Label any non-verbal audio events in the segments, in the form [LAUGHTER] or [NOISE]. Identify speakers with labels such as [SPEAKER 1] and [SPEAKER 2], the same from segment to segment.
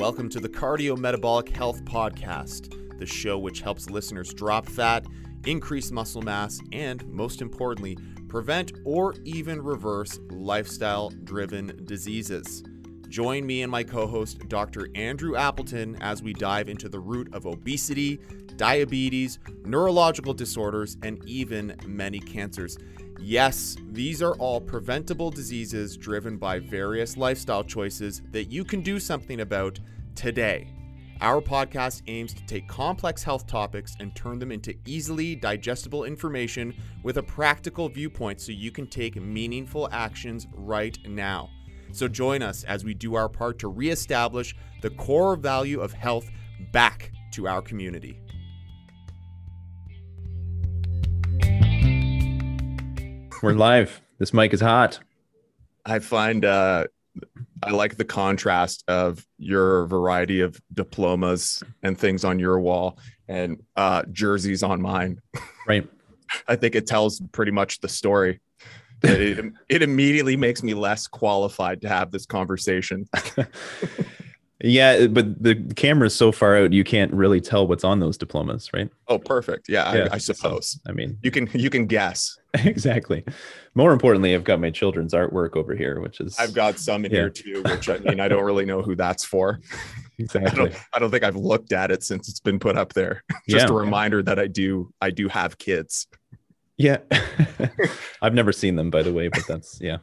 [SPEAKER 1] welcome to the Cardio Metabolic Health Podcast, the show which helps listeners drop fat, increase muscle mass, and most importantly, prevent or even reverse lifestyle driven diseases. Join me and my co host, Dr. Andrew Appleton, as we dive into the root of obesity, diabetes, neurological disorders, and even many cancers. Yes, these are all preventable diseases driven by various lifestyle choices that you can do something about today. Our podcast aims to take complex health topics and turn them into easily digestible information with a practical viewpoint so you can take meaningful actions right now. So join us as we do our part to reestablish the core value of health back to our community.
[SPEAKER 2] We're live. This mic is hot.
[SPEAKER 1] I find uh, I like the contrast of your variety of diplomas and things on your wall and uh, jerseys on mine.
[SPEAKER 2] Right.
[SPEAKER 1] I think it tells pretty much the story. It, it immediately makes me less qualified to have this conversation. [LAUGHS]
[SPEAKER 2] Yeah, but the camera is so far out, you can't really tell what's on those diplomas, right?
[SPEAKER 1] Oh, perfect. Yeah,
[SPEAKER 2] Yeah,
[SPEAKER 1] I, I suppose.
[SPEAKER 2] I mean,
[SPEAKER 1] You can you can guess. [LAUGHS]
[SPEAKER 2] exactly. More importantly, I've got my children's artwork over here, which is
[SPEAKER 1] I've got some in
[SPEAKER 2] Yeah.
[SPEAKER 1] here too, which I mean I don't really know who that's for. [LAUGHS] I
[SPEAKER 2] exactly.
[SPEAKER 1] don't I don't think I've looked at it since it's been put up there. [LAUGHS] Just
[SPEAKER 2] Yeah.
[SPEAKER 1] a reminder that I do I do have kids.
[SPEAKER 2] Yeah. I've never seen them, by the way, but that's yeah.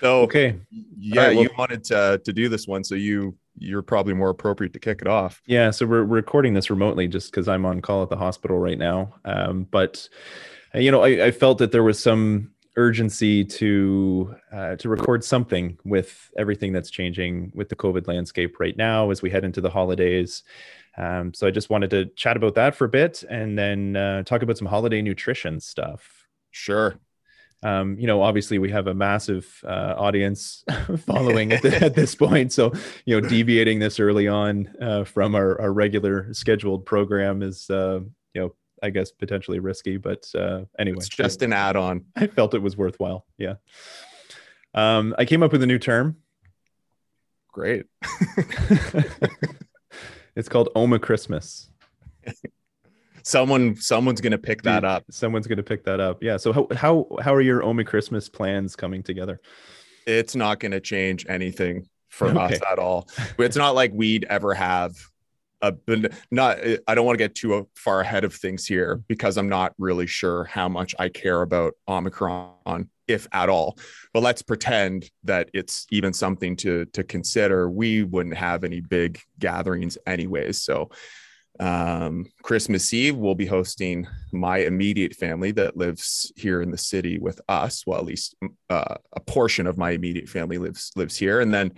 [SPEAKER 1] So
[SPEAKER 2] Okay.
[SPEAKER 1] Yeah,
[SPEAKER 2] right, well-
[SPEAKER 1] you wanted to to do this one, so you you're probably more appropriate to kick it off.
[SPEAKER 2] Yeah, so we're recording this remotely just because I'm on call at the hospital right now. Um, but you know, I, I felt that there was some urgency to uh, to record something with everything that's changing with the COVID landscape right now as we head into the holidays. Um, so I just wanted to chat about that for a bit and then uh, talk about some holiday nutrition stuff.
[SPEAKER 1] Sure.
[SPEAKER 2] Um, you know, obviously we have a massive uh, audience [LAUGHS] following at, the, [LAUGHS] at this point. So, you know, deviating this early on uh, from our, our regular scheduled program is, uh, you know, I guess potentially risky. But uh, anyway,
[SPEAKER 1] It's just an add-on.
[SPEAKER 2] I felt it was worthwhile. Yeah. Um, I came up with a new term.
[SPEAKER 1] Great. [LAUGHS]
[SPEAKER 2] it's called Omi-Christmas.
[SPEAKER 1] Someone someone's gonna pick that up.
[SPEAKER 2] Someone's going to pick that up. Yeah. So how how how are your Omi-Christmas plans coming together?
[SPEAKER 1] It's not gonna change anything for
[SPEAKER 2] Okay.
[SPEAKER 1] us at all. It's not like we'd ever have a not I don't want to get too far ahead of things here because I'm not really sure how much I care about Omicron, if at all. But let's pretend that it's even something to to consider. We wouldn't have any big gatherings anyways. So um christmas eve we'll be hosting my immediate family that lives here in the city with us well at least uh, a portion of my immediate family lives lives here and then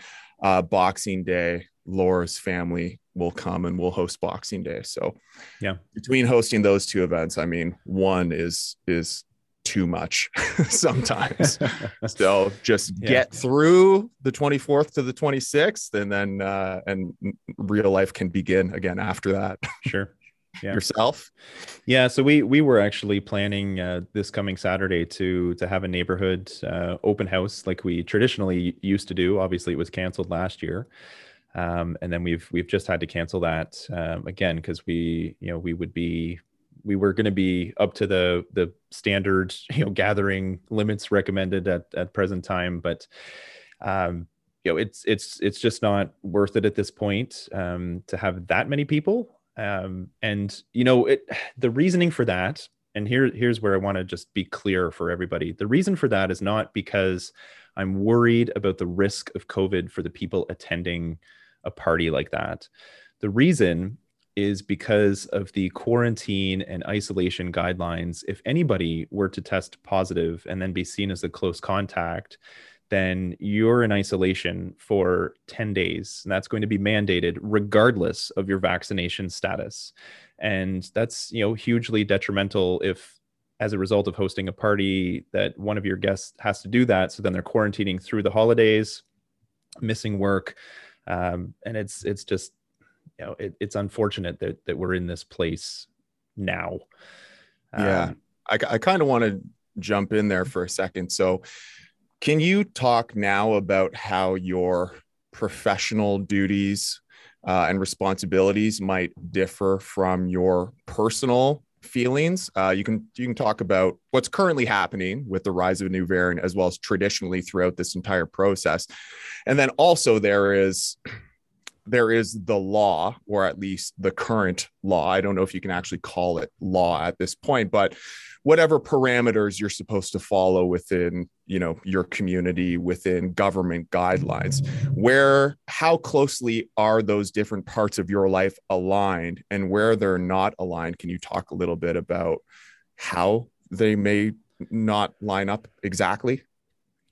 [SPEAKER 1] uh boxing day laura's family will come and we'll host boxing day so
[SPEAKER 2] Yeah.
[SPEAKER 1] between hosting those two events i mean one is is too much [LAUGHS] sometimes [LAUGHS] so just
[SPEAKER 2] Yeah.
[SPEAKER 1] get through the 24th to the 26th and then uh and real life can begin again after that [LAUGHS]
[SPEAKER 2] sure. Yeah.
[SPEAKER 1] yourself
[SPEAKER 2] Yeah, so we we were actually planning uh, this coming Saturday to to have a neighborhood uh, open house like we traditionally used to do. Obviously, it was canceled last year, um, and then we've we've just had to cancel that um, again because we you know we would be we were going to be up to the the standard [LAUGHS] you know gathering limits recommended at at present time, but um, you know it's it's it's just not worth it at this point um, to have that many people. Um, and you know it [SIGHS] the reasoning for that and here here's where i want to just be clear for everybody. The reason for that is not because i'm worried about the risk of covid for the people attending a party like that. The reason is because of the quarantine and isolation guidelines if anybody were to test positive and then be seen as a close contact then you're in isolation for 10 days. And that's going to be mandated regardless of your vaccination status. And that's, you know, hugely detrimental if as a result of hosting a party that one of your guests has to do that. So then they're quarantining through the holidays, missing work. Um, and it's it's just, you know, it, it's unfortunate that that we're in this place now.
[SPEAKER 1] Yeah.
[SPEAKER 2] Um,
[SPEAKER 1] I, I kind of want to jump in there for a second. So, can you talk now about how your professional duties uh, and responsibilities might differ from your personal feelings. Uh, you can you can talk about what's currently happening with the rise of a new variant, as well as traditionally throughout this entire process, and then also there is there is the law, or at least the current law. I don't know if you can actually call it law at this point, but whatever parameters you're supposed to follow within you know your community within government guidelines where how closely are those different parts of your life aligned and where they're not aligned can you talk a little bit about how they may not line up exactly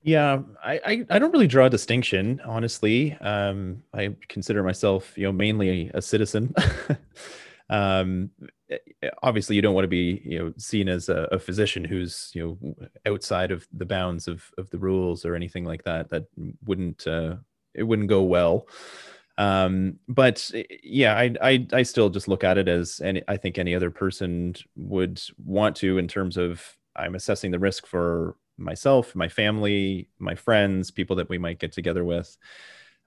[SPEAKER 2] yeah, I, I, I, don't really draw a distinction, honestly. Um, I consider myself, you know, mainly a citizen. [LAUGHS] um, Eh, eh, obviously you don't want to be you know seen as a, a, physician who's you know outside of the bounds of of the rules or anything like that that wouldn't uh, it wouldn't go well um but eh, yeah I, I i still just look at it as and i think any other person would want to in terms of i'm assessing the risk for myself my family my friends people that we might get together with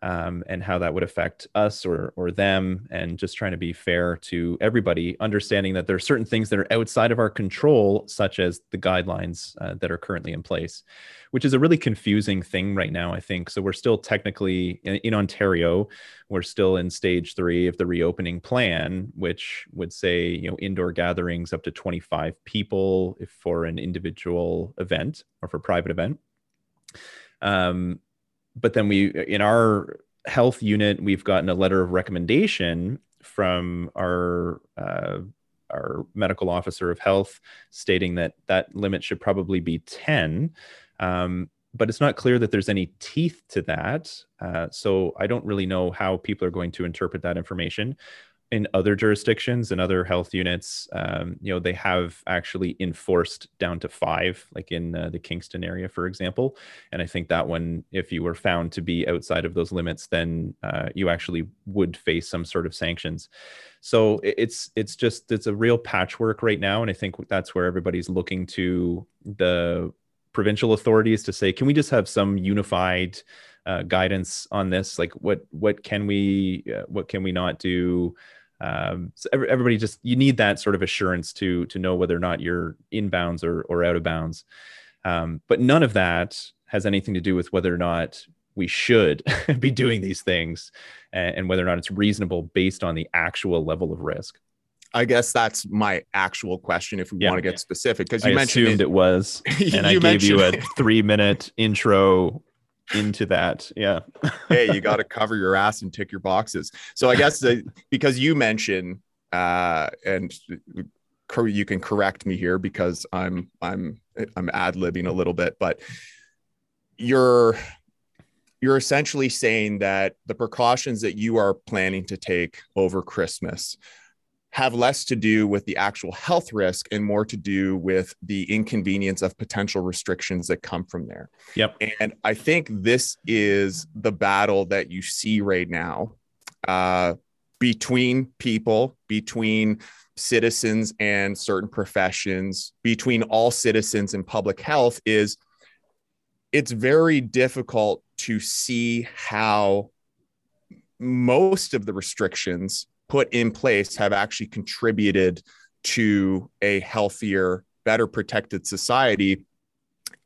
[SPEAKER 2] um, and how that would affect us or or them, and just trying to be fair to everybody, understanding that there are certain things that are outside of our control, such as the guidelines uh, that are currently in place, which is a really confusing thing right now. I think so. We're still technically in, in Ontario, we're still in stage three of the reopening plan, which would say you know indoor gatherings up to 25 people if for an individual event or for private event. Um, but then we in our health unit we've gotten a letter of recommendation from our uh, our medical officer of health stating that that limit should probably be 10 um, but it's not clear that there's any teeth to that. Uh, so i don't really know how people are going to interpret that information in other jurisdictions and other health units, um, you know, they have actually enforced down to five, like in uh, the Kingston area, for example. And I think that one, if you were found to be outside of those limits, then uh, you actually would face some sort of sanctions. So it's it's just it's a real patchwork right now, and I think that's where everybody's looking to the provincial authorities to say, can we just have some unified uh, guidance on this? Like, what what can we uh, what can we not do? Um, so every, everybody just you need that sort of assurance to to know whether or not you're in bounds or, or out of bounds. Um, but none of that has anything to do with whether or not we should [LAUGHS] be doing these things and, and, whether or not it's reasonable based on the actual level of risk.
[SPEAKER 1] I guess that's my actual question if we yeah, want to get yeah. specific because you I mentioned
[SPEAKER 2] it, it was [LAUGHS] and I gave you a three minute intro into that. Yeah.
[SPEAKER 1] hey, you [LAUGHS] got to cover your ass and tick your boxes. So I guess the, because you mentioned, uh, and you can correct me here because I'm I'm I'm ad libbing a little bit, but you're you're essentially saying that the precautions that you are planning to take over Christmas have less to do with the actual health risk and more to do with the inconvenience of potential restrictions that come from there.
[SPEAKER 2] Yep.
[SPEAKER 1] And I think this is the battle that you see right now uh, between people, between citizens and certain professions, between all citizens and public health is it's very difficult to see how most of the restrictions put in place have actually contributed to a healthier, better protected society.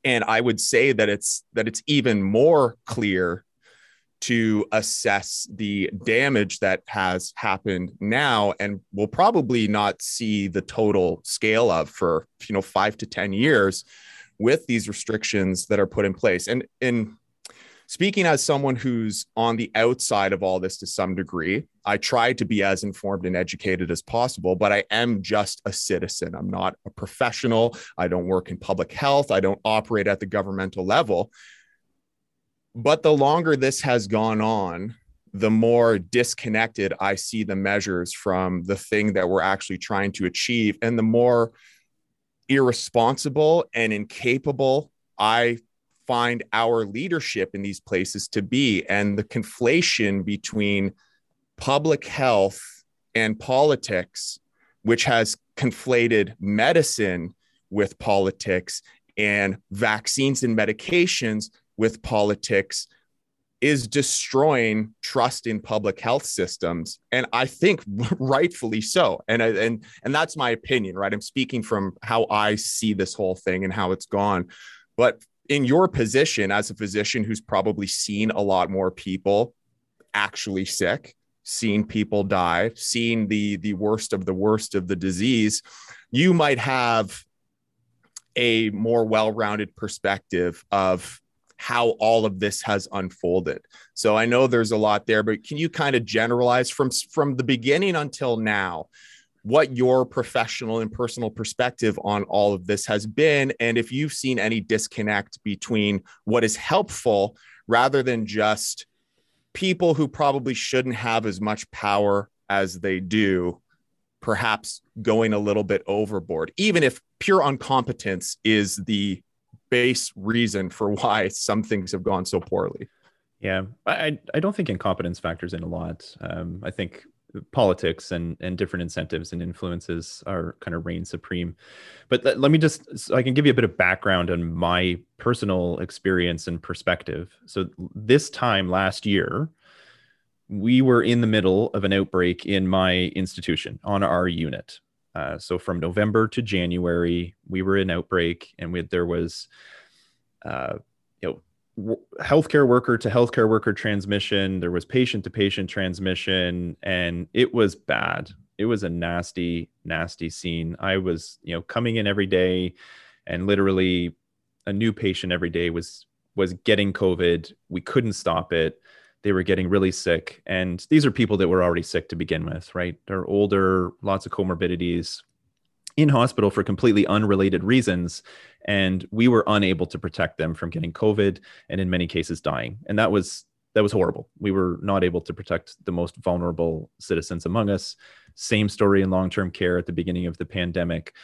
[SPEAKER 1] And I would say that it's that it's even more clear to assess the damage that has happened now and we'll probably not see the total scale of for you know 5 to 10 years with these restrictions that are put in place and in speaking as someone who's on the outside of all this to some degree, I try to be as informed and educated as possible, but I am just a citizen. I'm not a professional. I don't work in public health. I don't operate at the governmental level. But the longer this has gone on, the more disconnected I see the measures from the thing that we're actually trying to achieve, and the more irresponsible and incapable I find our leadership in these places to be. And the conflation between public health and politics which has conflated medicine with politics and vaccines and medications with politics is destroying trust in public health systems. And i think [LAUGHS] rightfully so. And and and that's my opinion right? I'm speaking from how i see this whole thing and how it's gone. But in your position as a physician who's probably seen a lot more people actually sick seen people die seen the the worst of the worst of the disease you might have a more well-rounded perspective of how all of this has unfolded. So I know there's a lot there, but can you kind of generalize from from the beginning until now what your professional and personal perspective on all of this has been and if you've seen any disconnect between what is helpful rather than just people who probably shouldn't have as much power as they do perhaps going a little bit overboard even if pure incompetence is the base reason for [LAUGHS] why some things have gone so poorly.
[SPEAKER 2] Yeah, I I don't think incompetence factors in a lot. Um, I think politics and and different incentives and influences are kind of reign supreme. But let, let me just so I can give you a bit of background on my personal experience and perspective. So this time last year, we were in the middle of an outbreak in my institution on our unit. Uh, so from November to January, we were in outbreak, and we, there was, uh, healthcare worker to healthcare worker transmission. There was patient to patient transmission, and it was bad. It was a nasty, nasty scene. I was, you know, coming in every day, and literally, a new patient every day was was getting COVID. We couldn't stop it they were getting really sick. And these are people that were already sick to begin with, right? They're older, lots of comorbidities, in hospital for completely unrelated reasons. And we were unable to protect them from getting COVID and in many cases dying. And that was that was horrible. We were not able to protect the most vulnerable citizens among us. Same story in long-term care at the beginning of the pandemic.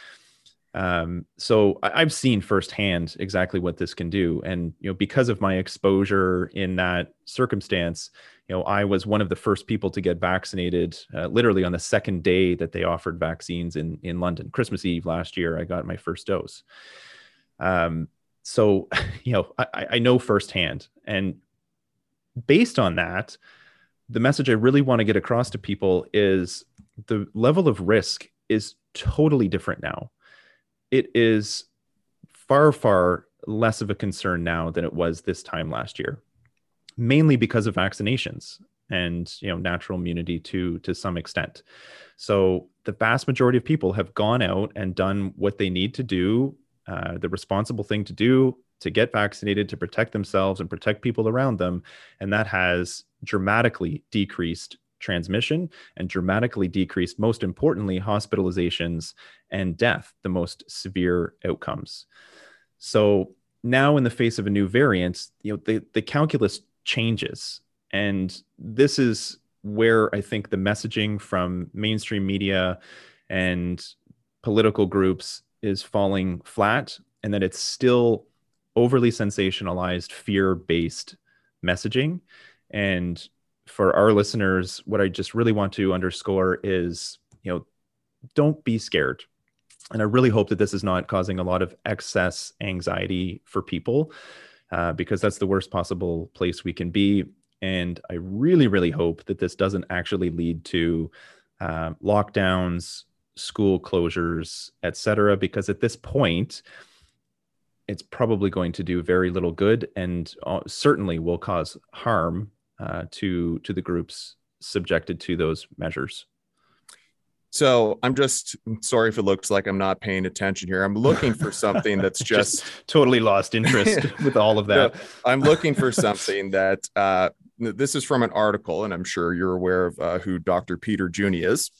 [SPEAKER 2] Um, so I, have seen firsthand exactly what this can do, and you know, because of my exposure in that circumstance, you know, I was one of the first people to get vaccinated. Uh, literally on the second day that they offered vaccines in in London, Christmas Eve last year, I got my first dose. Um, so [LAUGHS] you know, I, I know firsthand, and based on that, the message I really want to get across to people is the level of risk is totally different now it is far, far less of a concern now than it was this time last year, mainly because of vaccinations and you know natural immunity to to some extent. So the vast majority of people have gone out and done what they need to do, uh, the responsible thing to do to get vaccinated to protect themselves and protect people around them, and that has dramatically decreased transmission and dramatically decreased, most importantly, hospitalizations and death, the most severe outcomes. So now, in the face of a new variant, you know, the, the calculus changes. And this is where I think the messaging from mainstream media and political groups is falling flat, and that it's still overly sensationalized, fear based messaging. And for our listeners, what I just really want to underscore is, you know, don't be scared. And I really hope that this is not causing a lot of excess anxiety for people, uh, because that's the worst possible place we can be. And I really, really hope that this doesn't actually lead to uh, lockdowns, school closures, etc. Because at this point, it's probably going to do very little good and uh, certainly will cause harm uh, to to the groups subjected to those measures.
[SPEAKER 1] So I'm just sorry if it looks like I'm not paying attention here. I'm looking for [LAUGHS] something that's just, just
[SPEAKER 2] totally lost interest [LAUGHS] with all of that.
[SPEAKER 1] No, I'm looking for [LAUGHS] something that uh, this is from an article, and I'm sure you're aware of uh, who Dr. Peter Juni is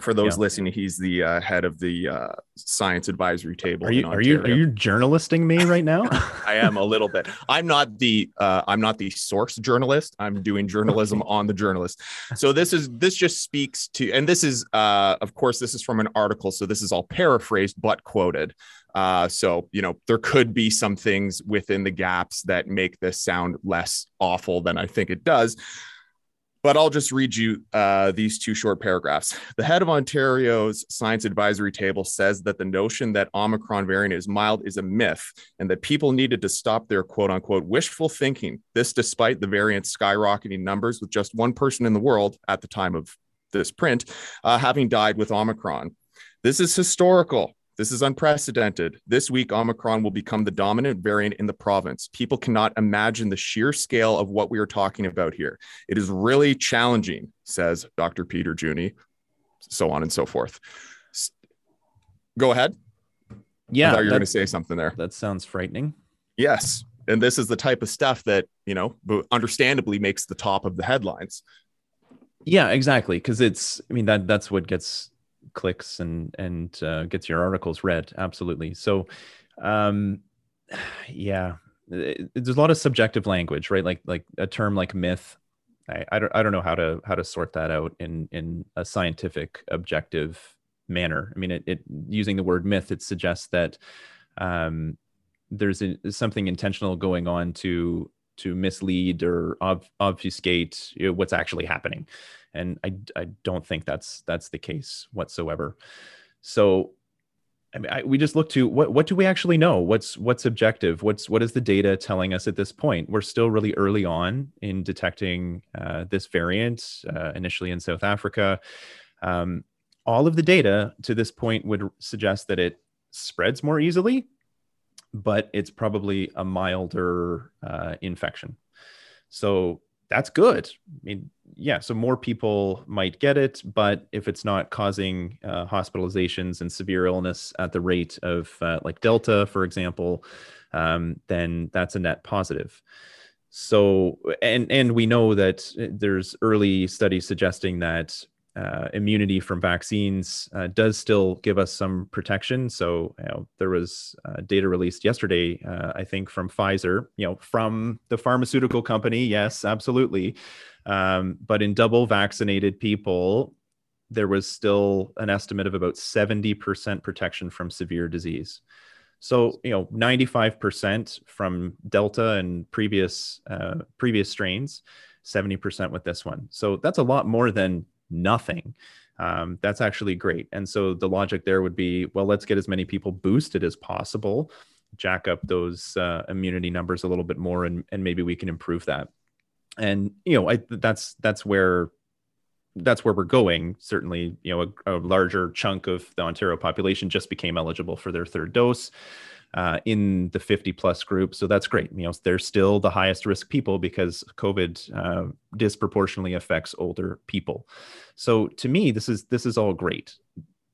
[SPEAKER 1] for those yeah. listening, he's the uh, head of the uh, science advisory table.
[SPEAKER 2] Are you are you are you journalisting me right now? [LAUGHS]
[SPEAKER 1] I am a little bit. I'm not the uh, I'm not the source journalist. I'm doing journalism on the journalist. So this is this just speaks to, and this is uh, of course this is from an article, so this is all paraphrased but quoted. Uh, so you know there could be some things within the gaps that make this sound less awful than I think it does but I'll just read you uh, these two short paragraphs. The head of Ontario's science advisory table says that the notion that Omicron variant is mild is a myth and that people needed to stop their quote unquote wishful thinking. This, despite the variant's skyrocketing numbers, with just one person in the world at the time of this print uh, having died with Omicron. This is historical. This is unprecedented. This week, Omicron will become the dominant variant in the province. People cannot imagine the sheer scale of what we are talking about here. It is really challenging, says Dr. Peter Juni, so on and so forth. Go ahead.
[SPEAKER 2] Yeah.
[SPEAKER 1] I thought you were going to say something there.
[SPEAKER 2] That sounds frightening.
[SPEAKER 1] Yes. And this is the type of stuff that, you know, understandably makes the top of the headlines.
[SPEAKER 2] Yeah, exactly. Cause it's, I mean, that that's what gets clicks and and uh, gets your articles read absolutely so um [SIGHS] yeah there's a lot of subjective language right like like a term like myth I, I don't I don't know how to how to sort that out in in a scientific objective manner. I mean, it, it using the word myth it suggests that um, there's a, something intentional going on to to mislead or ob- obfuscate what's actually happening and I, I don't think that's that's the case whatsoever so I mean, I, we just look to what what do we actually know? What's what's objective? What's what is the data telling us at this point? We're still really early on in detecting uh, this variant, uh, initially in South Africa. Um, all of the data to this point would suggest that it spreads more easily, but it's probably a milder uh, infection. So that's good. I mean, yeah, so more people might get it, but if it's not causing uh, hospitalizations and severe illness at the rate of uh, like Delta, for example, um, then that's a net positive. So, and and we know that uh, there's early studies suggesting that uh, immunity from vaccines uh, does still give us some protection. So you know, there was uh, data released yesterday, uh, I think, from Pfizer. You know, from the pharmaceutical company. Yes, absolutely. Um, but in double vaccinated people, there was still an estimate of about 70% protection from severe disease. So, you know, 95% from Delta and previous uh, previous strains, 70% with this one. So that's a lot more than nothing. Um, that's actually great. And so the logic there would be, well, let's get as many people boosted as possible, jack up those uh, immunity numbers a little bit more, and, and maybe we can improve that and you know I, that's that's where that's where we're going certainly you know a, a, larger chunk of the ontario population just became eligible for their third dose uh, in the 50 plus group. So that's great. You know they're still the highest risk people because covid uh, disproportionately affects older people. So to me this is this is all great.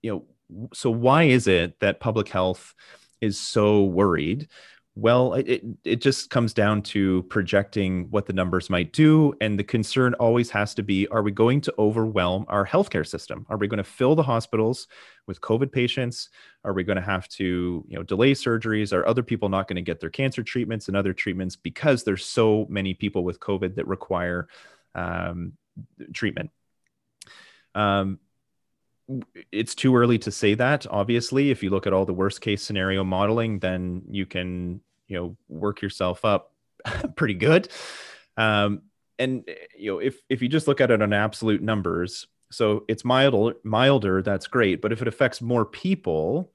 [SPEAKER 2] You know so why is it that public health is so worried well, it, it just comes down to projecting what the numbers might do. And the concern always has to be are we going to overwhelm our healthcare system? Are we going to fill the hospitals with COVID patients? Are we going to have to you know, delay surgeries? Are other people not going to get their cancer treatments and other treatments because there's so many people with COVID that require um, treatment? Um, it's too early to say that obviously if you look at all the worst case scenario modeling then you can you know work yourself up [LAUGHS] pretty good. Um, and you know if if you just look at it on absolute numbers so it's milder milder that's great. But if it affects more people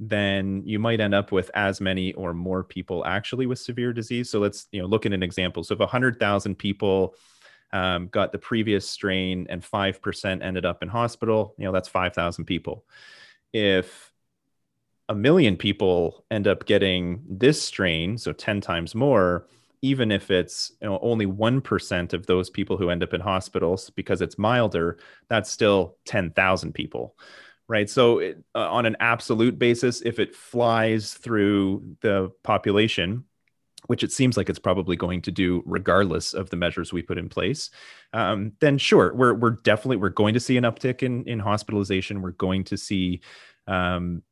[SPEAKER 2] then you might end up with as many or more people actually with severe disease. So let's you know look at an example. So if 100000 people um, got the previous strain and 5% ended up in hospital, you know, that's 5,000 people. If a million people end up getting this strain, so 10 times more, even if it's you know, only 1% of those people who end up in hospitals because it's milder, that's still 10,000 people. Right. So, it, uh, on an absolute basis, if it flies through the population, which it seems like it's probably going to do regardless of the measures we put in place, um, then sure, we're we're definitely we're going to see an uptick in in hospitalization. We're going to see um,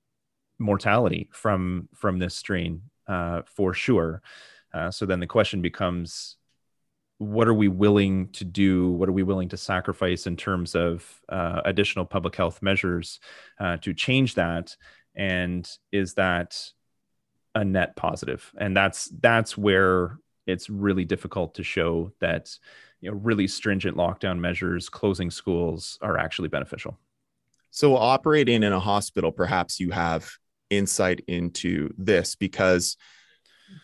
[SPEAKER 2] mortality from from this strain uh, for sure. Uh, so then the question becomes, what are we willing to do? What are we willing to sacrifice in terms of uh, additional public health measures uh, to change that? And is that a net positive? and that's that's where it's really difficult to show that you know really stringent lockdown measures, closing schools, are actually beneficial.
[SPEAKER 1] So, operating in a hospital, perhaps you have insight into this because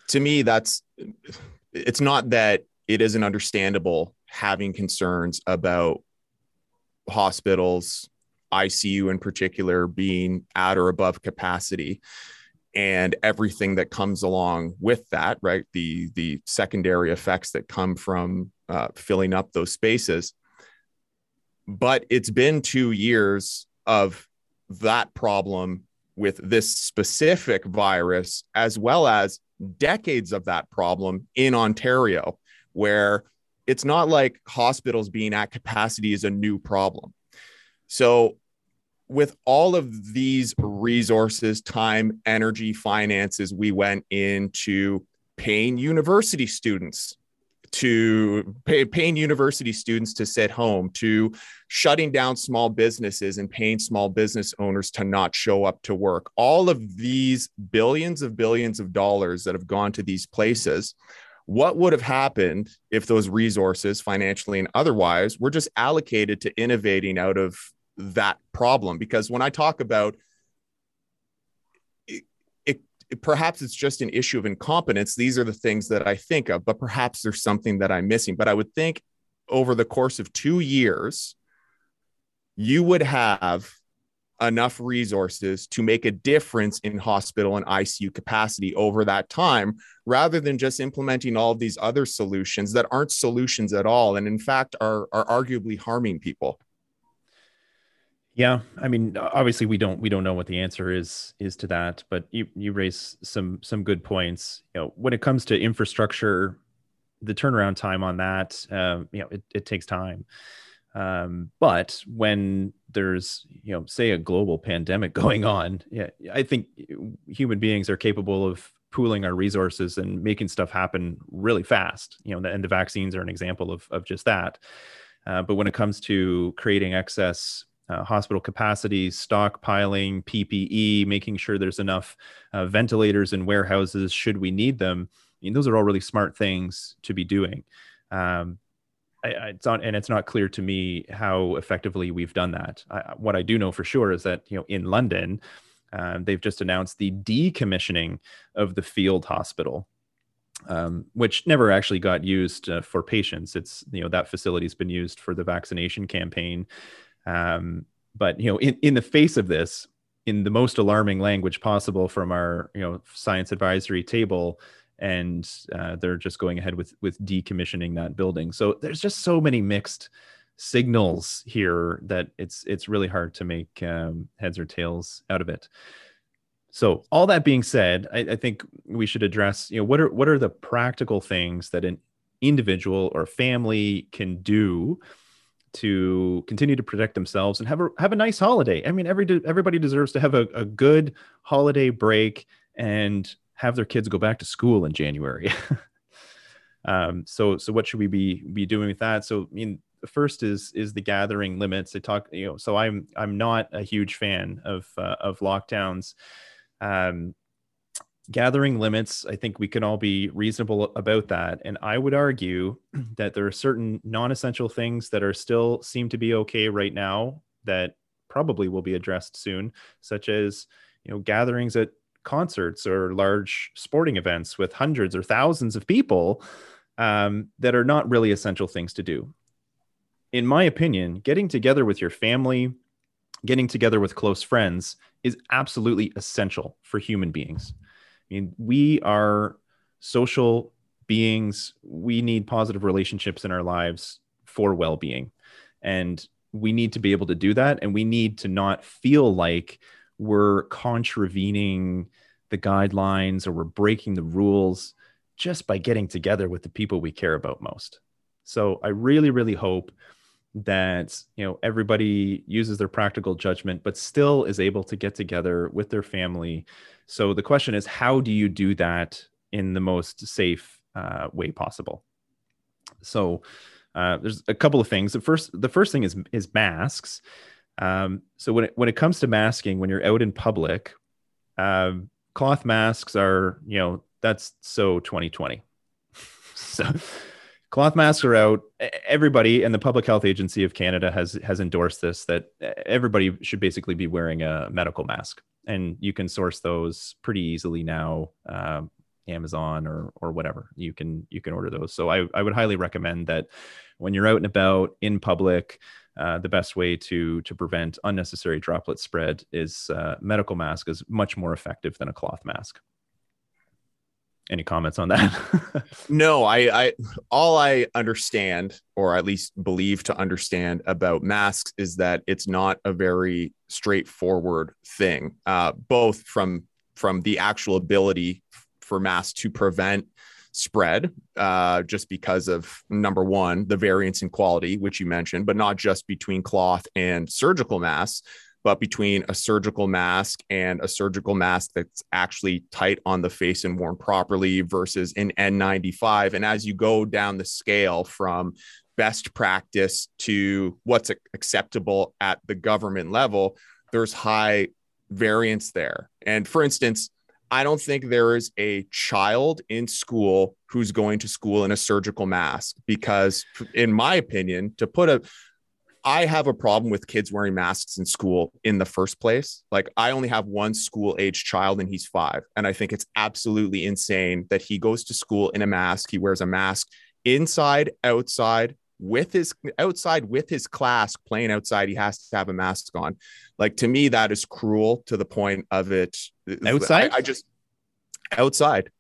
[SPEAKER 1] to me, that's it's not that it isn't understandable having concerns about hospitals, ICU in particular, being at or above capacity and everything that comes along with that right? The the secondary effects that come from uh, filling up those spaces. But it's been two years of that problem with this specific virus as well as decades of that problem in ontario where it's not like hospitals being at capacity is a new problem. So with all of these resources, time, energy, finances, we went into paying university students to pay, paying university students to sit home, to shutting down small businesses and paying small business owners to not show up to work. All of these billions of billions of dollars that have gone to these places. What would have happened if those resources, financially and otherwise, were just allocated to innovating out of that problem because when I talk about perhaps it's just an issue of incompetence. These are the things that I think of, but perhaps there's something that I'm missing. But I would think over the course of two years, you would have enough resources to make a difference in hospital and ICU capacity over that time, rather than just implementing all of these other solutions that aren't solutions at all. And in fact, are, are arguably harming people.
[SPEAKER 2] Yeah, I mean, obviously we don't we don't know what the answer is is to that, but you you raise some some good points. You know, when it comes to infrastructure, the turnaround time on that, uh, you know, it, it takes time. Um, but when there's you know, say a global pandemic [LAUGHS] going on, yeah, I think human beings are capable of pooling our resources and making stuff happen really fast. You know, and the vaccines are an example of of just that. Uh, but when it comes to creating excess uh, hospital capacity, stockpiling, PPE, making sure there's enough uh, ventilators in warehouses should we need them. I mean, those are all really smart things to be doing. Um, I, I, it's not, and it's not clear to me how effectively we've done that. I, what I do know for sure is that you know in London, uh, they've just announced the decommissioning of the field hospital. Um, which never actually got used uh, for patients. It's you know that facility's been used for the vaccination campaign, um, but you know, in, in the face of this, in the most alarming language possible from our you know science advisory table, and uh, they're just going ahead with with decommissioning that building. So there's just so many mixed signals here that it's it's really hard to make um, heads or tails out of it. So all that being said, I, I, think we should address, you know, what are what are the practical things that an individual or family can do to continue to protect themselves and have a have a nice holiday. I mean, every everybody deserves to have a, a good holiday break and have their kids go back to school in January. [LAUGHS] um, so so what should we be be doing with that? So I mean, first is is the gathering limits. They talk, you know, so I'm I'm not a huge fan of uh, of lockdowns. Um, gathering limits, I think we can all be reasonable about that. And I would argue [CLEARS THROAT] that there are certain non essential things that are still seem to be okay right now that probably will be addressed soon, such as, you know, gatherings at concerts or large sporting events with hundreds or thousands of people um, that are not really essential things to do. In my opinion, getting together with your family, getting together with close friends is absolutely essential for human beings mean, we are social beings. We need positive relationships in our lives for well being. And we need to be able to do that. And we need to not feel like we're contravening the guidelines or we're breaking the rules just by getting together with the people we care about most. So I really, really hope that you know everybody uses their practical judgment but still is able to get together with their family. So the question is how do you do that in the most safe uh, way possible? So uh, there's a couple of things. The first the first thing is is masks. Um, so when it when it comes to masking when you're out in public uh, cloth masks are you know that's so 2020 [LAUGHS] so cloth masks are out. Everybody and the Public Health Agency of Canada has has endorsed this that everybody should basically be wearing a medical mask, and you can source those pretty easily now. Um, Amazon or or whatever you can you can order those. So I I would highly recommend that when you're out and about in public, uh, the best way to to prevent unnecessary droplet spread is uh, medical mask is much more effective than a cloth mask. Any comments on that? [LAUGHS]
[SPEAKER 1] no, I, I all I understand, or at least believe to understand about masks, is that it's not a very straightforward thing. Uh, both from from the actual ability for masks to prevent spread uh, just because of number one, the variance in quality, which you mentioned, but not just between cloth and surgical masks, but between a surgical mask and a surgical mask that's actually tight on the face and worn properly versus an N95. And as you go down the scale from best practice to what's acceptable at the government level, there's high variance there. And for instance, I don't think there is a child in school who's going to school in a surgical mask because, in my opinion, to put a I have a problem with kids wearing masks in school in the first place. Like, I only have one school age child and he's five. And I think it's absolutely insane that he goes to school in a mask. He wears a mask inside, outside, with his outside with his class playing outside he has to have a mask on like to me that is cruel to the point of it
[SPEAKER 2] outside
[SPEAKER 1] i, I just outside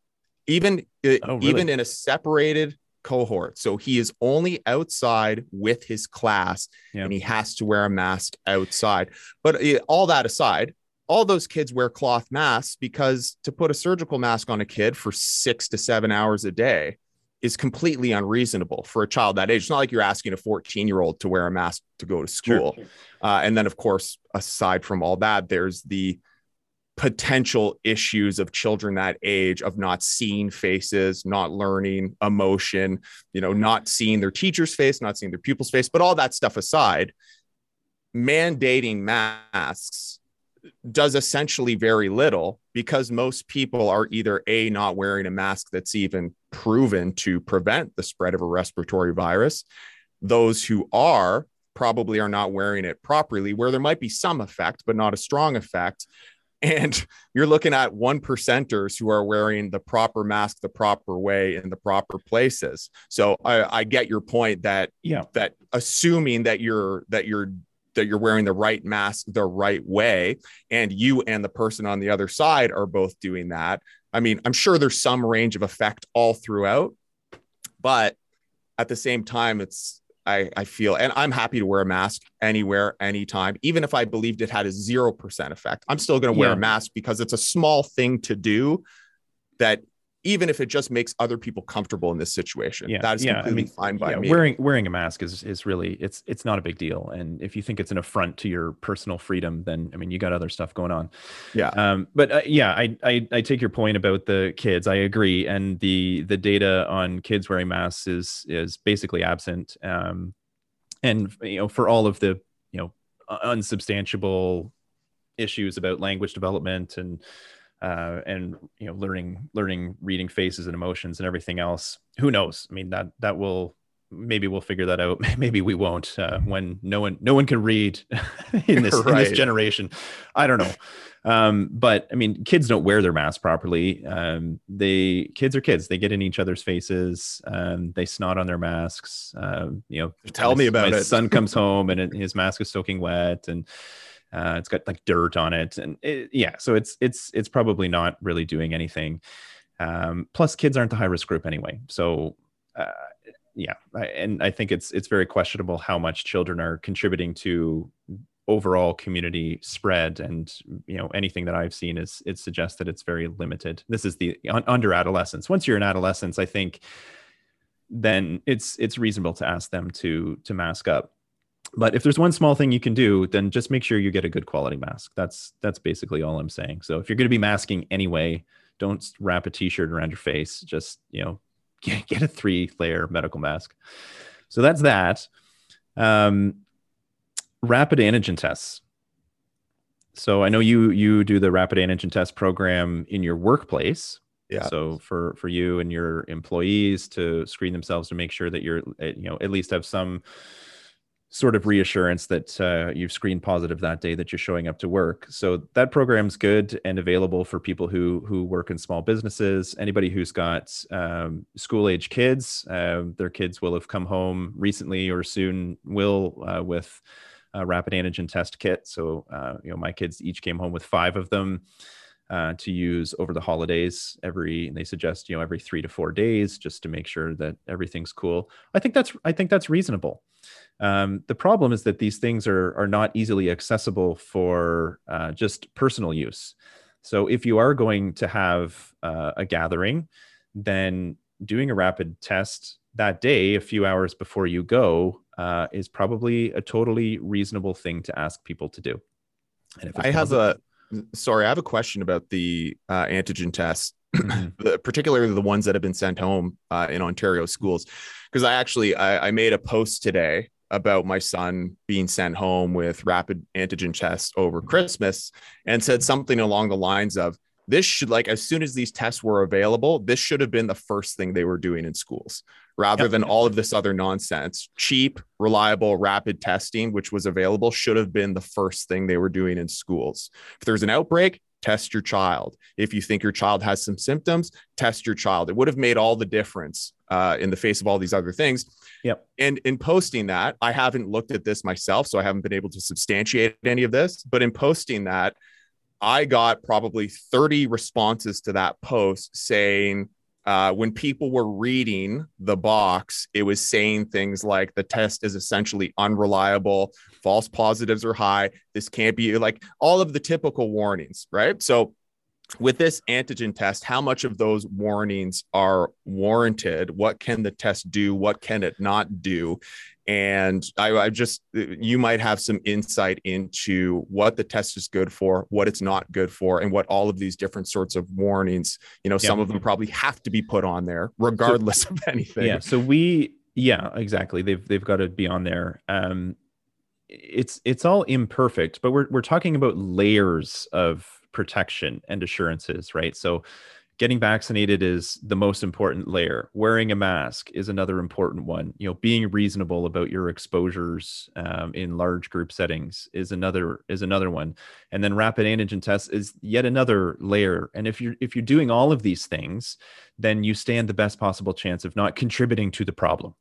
[SPEAKER 1] even uh, oh, really? even in a separated cohort so he is only outside with his class yep. and he has to wear a mask outside but uh, all that aside all those kids wear cloth masks because to put a surgical mask on a kid for six to seven hours a day is completely unreasonable for a child that age. It's not like you're asking a 14 year old to wear a mask to go to school. Sure. Uh, and then, of course, aside from all that, there's the potential issues of children that age of not seeing faces, not learning emotion, you know, not seeing their teacher's face, not seeing their pupil's face. But all that stuff aside, mandating masks does essentially very little because most people are either a not wearing a mask that's even proven to prevent the spread of a respiratory virus those who are probably are not wearing it properly where there might be some effect but not a strong effect and you're looking at one percenters who are wearing the proper mask the proper way in the proper places. So I, I get your point that yeah. that assuming that you're that you're that you're wearing the right mask the right way and you and the person on the other side are both doing that i mean i'm sure there's some range of effect all throughout but at the same time it's I, I feel and i'm happy to wear a mask anywhere anytime even if i believed it had a 0% effect i'm still going to wear yeah. a mask because it's a small thing to do that even if it just makes other people comfortable in this situation. Yeah, that is yeah, completely I mean, fine by yeah,
[SPEAKER 2] me. Wearing wearing a mask is is really it's it's not a big deal. And if you think it's an affront to your personal freedom, then I mean you got other stuff going on.
[SPEAKER 1] Yeah.
[SPEAKER 2] Um. But uh, yeah, I, I I take your point about the kids. I agree. And the the data on kids wearing masks is is basically absent. Um. And you know for all of the you know unsubstantiable issues about language development and uh, and you know learning learning reading faces and emotions and everything else. Who knows? I mean that that will maybe we'll figure that out. [LAUGHS] Maybe we won't uh, when no one no one can read [LAUGHS] in this right. in this generation. I don't know. Um, but i mean kids don't wear their masks properly. Um, they kids are kids. They get in each other's faces. Um, they snot on their masks. Uh, you know
[SPEAKER 1] tell me about
[SPEAKER 2] my
[SPEAKER 1] it.
[SPEAKER 2] son comes [LAUGHS] home and his mask is soaking wet and uh, it's got like dirt on it, and it, yeah, so it's it's it's probably not really doing anything. Um, plus, kids aren't the high risk group anyway, so uh, yeah, I, and I think it's it's very questionable how much children are contributing to overall community spread and you know anything that i've seen is it suggests that it's very limited. This is the un, under adolescence. Once you're in adolescence i think then it's it's reasonable to ask them to to mask up but if there's one small thing you can do then just make sure you get a good quality mask. That's that's basically all i'm saying. So if you're going to be masking anyway don't wrap a t-shirt around your face. Just you know [LAUGHS] get, get a three layer medical mask. So that's that. Um, rapid antigen tests. So i know you you do the rapid antigen test program in your workplace. Yeah. So for for you and your employees to screen themselves to make sure that you're eh, you know at least have some sort of reassurance that uh, you've screened positive that day that you're showing up to work. So that program's good and available for people who who work in small businesses. Anybody who's got um, school age kids, uh, their kids will have come home recently or soon will uh, with a rapid antigen test kit. So uh, you know my kids each came home with five of them. Uh, to use over the holidays every they suggest you know every three to four days just to make sure that everything's cool i think that's i think that's reasonable um, the problem is that these things are, are not easily accessible for uh, just personal use. So if you are going to have uh, a gathering, then doing a rapid test that day, a few hours before you go, uh, is probably a totally reasonable thing to ask people to do.
[SPEAKER 1] And if I have a sorry, I have a question about the uh, antigen tests, mm-hmm. [CLEARS THROAT] particularly the ones that have been sent home uh, in Ontario schools, because I actually I, I, made a post today about my son being sent home with rapid antigen tests over Christmas and said something along the lines of this should like as soon as these tests were available this should have been the first thing they were doing in schools rather yep. than all of this other nonsense cheap reliable rapid testing which was available should have been the first thing they were doing in schools if there's an outbreak test your child. If you think your child has some symptoms, test your child. It would have made all the difference uh, in the face of all these other things.
[SPEAKER 2] Yep.
[SPEAKER 1] And in posting that, I haven't looked at this myself, so I haven't been able to substantiate any of this. But in posting that, I got probably 30 responses to that post saying, uh, when people were reading the box, it was saying things like the test is essentially unreliable, false positives are high, this can't be like all of the typical warnings, right? So, with this antigen test, how much of those warnings are warranted? What can the test do? What can it not do? And I, I, just, you might have some insight into what the test is good for, what it's not good for, and what all of these different sorts of warnings, you know, some of them probably have to be put on there regardless so, of [LAUGHS] anything.
[SPEAKER 2] Yeah. So we, yeah, exactly. They've, they've got to be on there. Um, it's, it's all imperfect, but we're, we're talking about layers of protection and assurances, right? So getting vaccinated is the most important layer. Wearing a mask is another important one. You know being reasonable about your exposures um, in large group settings is another is another one. And then rapid antigen tests is yet another layer. And if you're if you're doing all of these things then you stand the best possible chance of not contributing to the problem.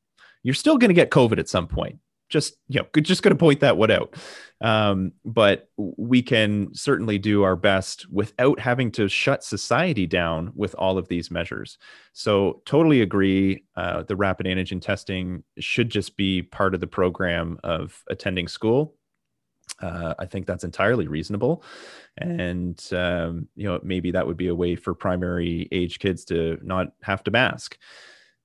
[SPEAKER 2] You're still going to get covid at some point just you know just going to point that one out. Um, but we can certainly do our best without having to shut society down with all of these measures. So totally agree uh, the rapid antigen testing should just be part of the program of attending school. Uh, I think that's entirely reasonable, and um, you know maybe that would be a way for primary age kids to not have to mask.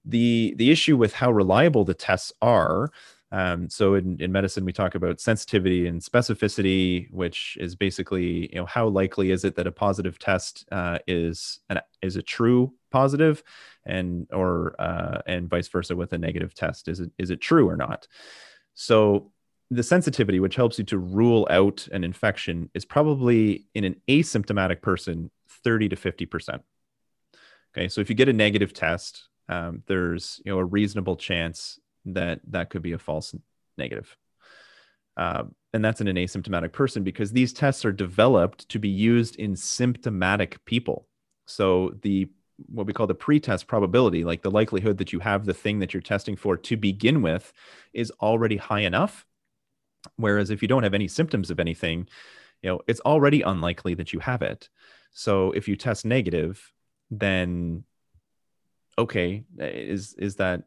[SPEAKER 2] the The issue with how reliable the tests are um, so in, in medicine, we talk about sensitivity and specificity, which is basically, you know, how likely is it that a positive test uh, is an, is a true positive, and or uh, and vice versa with a negative test, is it is it true or not? So the sensitivity, which helps you to rule out an infection, is probably in an asymptomatic person, thirty to fifty percent. Okay, so if you get a negative test, um, there's you know a reasonable chance that that could be a false negative. Uh, and that's in an asymptomatic person because these tests are developed to be used in symptomatic people. So the what we call the pretest probability, like the likelihood that you have the thing that you're testing for to begin with, is already high enough. Whereas if you don't have any symptoms of anything, you know, it's already unlikely that you have it. So if you test negative, then okay, is is that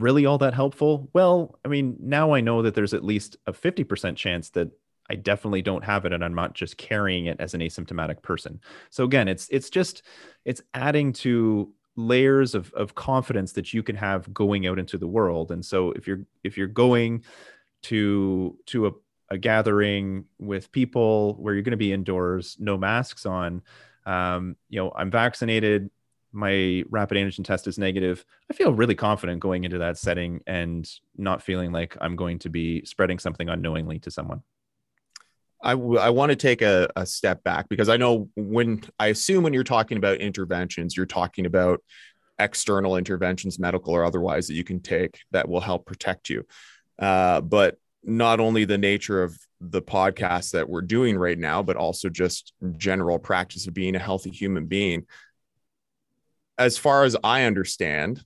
[SPEAKER 2] really all that helpful? Well, I mean, now I know that there's at least a 50% chance that I definitely don't have it and I'm not just carrying it as an asymptomatic person. So again, it's it's just it's adding to layers of of confidence that you can have going out into the world. And so if you're if you're going to to a, a gathering with people where you're going to be indoors, no masks on, um, you know, I'm vaccinated, my rapid antigen test is negative, I feel really confident going into that setting and not feeling like I'm going to be spreading something unknowingly to someone.
[SPEAKER 1] I, w- I want to take a, a step back because I know when I assume when you're talking about interventions, you're talking about external interventions, medical or otherwise, that you can take that will help protect you. Uh, but not only the nature of the podcast that we're doing right now, but also just general practice of being a healthy human being. As far as I understand,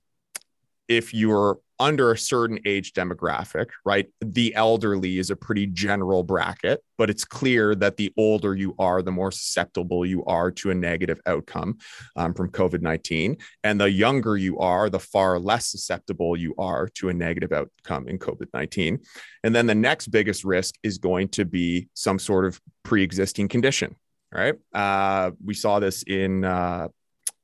[SPEAKER 1] if you're under a certain age demographic, right? The elderly is a pretty general bracket, but it's clear that the older you are, the more susceptible you are to a negative outcome um, from COVID 19. And the younger you are, the far less susceptible you are to a negative outcome in COVID 19. And then the next biggest risk is going to be some sort of pre existing condition, right? Uh, we saw this in. Uh,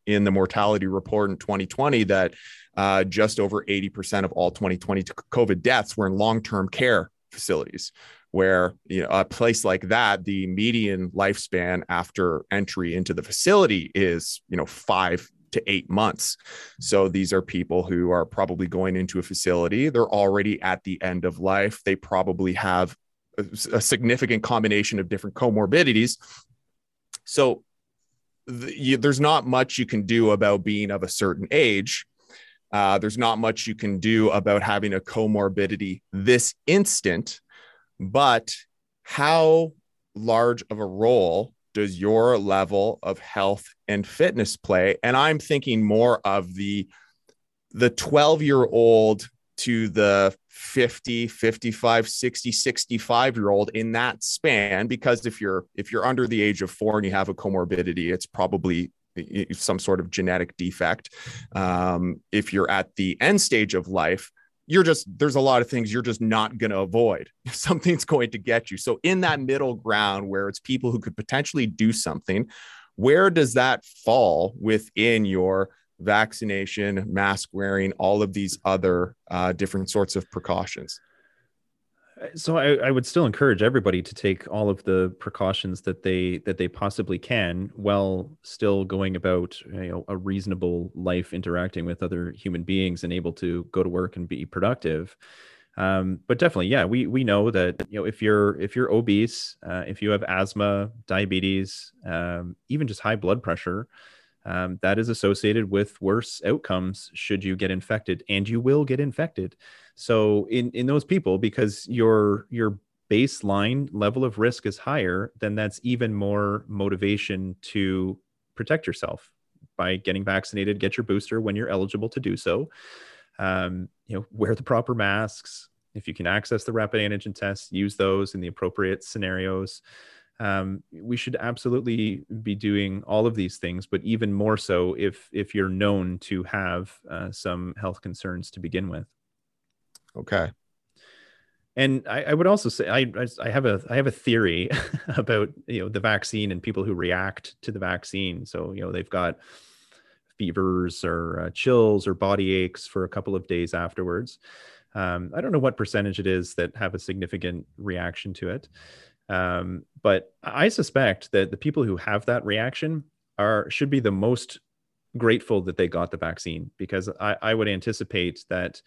[SPEAKER 1] in the mortality report in 2020 that uh, just over 80% of all 2020 COVID deaths were in long term care facilities, where you know, a place like that, the median lifespan after entry into the facility is you know five to eight months. So these are people who are probably going into a facility. They're already at the end of life. They probably have a, a significant combination of different comorbidities. So you, there's not much you can do about being of a certain age uh, there's not much you can do about having a comorbidity this instant, but how large of a role does your level of health and fitness play? And I'm thinking more of the the 12 year old to the 50 55 60 65 year old in that span because if you're if you're under the age of 4 and you have a comorbidity it's probably some sort of genetic defect. Um, if you're at the end stage of life, you're just there's a lot of things you're just not going to avoid. [LAUGHS] Something's going to get you. So in that middle ground where it's people who could potentially do something, where does that fall within your vaccination, mask wearing, all of these other uh, different sorts of precautions?
[SPEAKER 2] so I, I, would still encourage everybody to take all of the precautions that they that they possibly can while still going about you know a reasonable life interacting with other human beings and able to go to work and be productive um, but definitely yeah we we know that you know if you're if you're obese uh, if you have asthma diabetes um, even just high blood pressure um, that is associated with worse outcomes should you get infected and you will get infected. So in in those people because your your baseline level of risk is higher then that's even more motivation to protect yourself by getting vaccinated get your booster when you're eligible to do so. Um, you know wear the proper masks. If you can access the rapid antigen tests use those in the appropriate scenarios um, we should absolutely be doing all of these things, but even more so if if you're known to have uh, some health concerns to begin with.
[SPEAKER 1] Okay.
[SPEAKER 2] And I, I would also say I, I have a I have a theory [LAUGHS] about you know the vaccine and people who react to the vaccine. So you know they've got fevers or uh, chills or body aches for a couple of days afterwards. Um, I don't know what percentage it is that have a significant reaction to it. Um, but I suspect that the people who have that reaction are should be the most grateful that they got the vaccine because I, I would anticipate that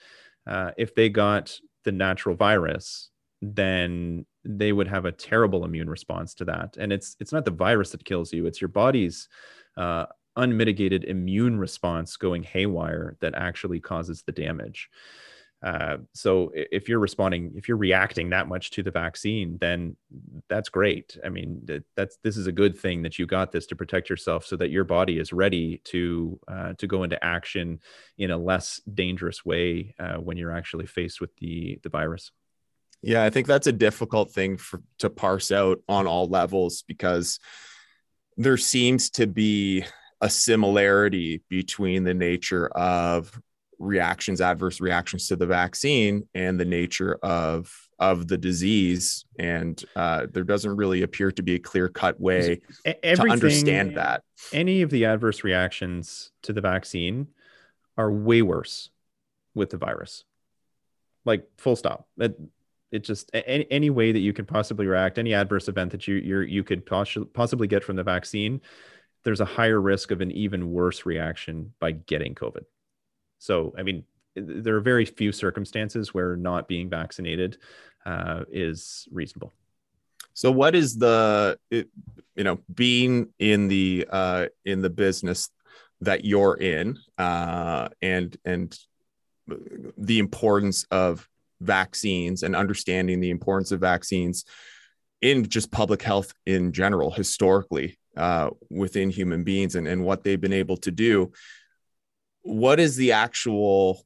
[SPEAKER 2] uh, if they got the natural virus, then they would have a terrible immune response to that. And it's it's not the virus that kills you; it's your body's uh, unmitigated immune response going haywire that actually causes the damage. Uh, so if you're responding, if you're reacting that much to the vaccine, then that's great. I mean, that's this is a good thing that you got this to protect yourself, so that your body is ready to uh, to go into action in a less dangerous way uh, when you're actually faced with the the virus.
[SPEAKER 1] Yeah, I think that's a difficult thing for to parse out on all levels because there seems to be a similarity between the nature of reactions, adverse reactions to the vaccine, and the nature of of the disease. And uh, there doesn't really appear to be a clear cut way to understand that.
[SPEAKER 2] Any of the adverse reactions to the vaccine are way worse with the virus. Like full stop. It, it just any, any way that you can possibly react, any adverse event that you you you could possibly get from the vaccine, there's a higher risk of an even worse reaction by getting COVID. So, I mean, there are very few circumstances where not being vaccinated uh, is reasonable.
[SPEAKER 1] So what is the it, you know being in the uh, in the business that you're in uh, and and the importance of vaccines and understanding the importance of vaccines in just public health in general historically uh, within human beings and, and what they've been able to do what is the actual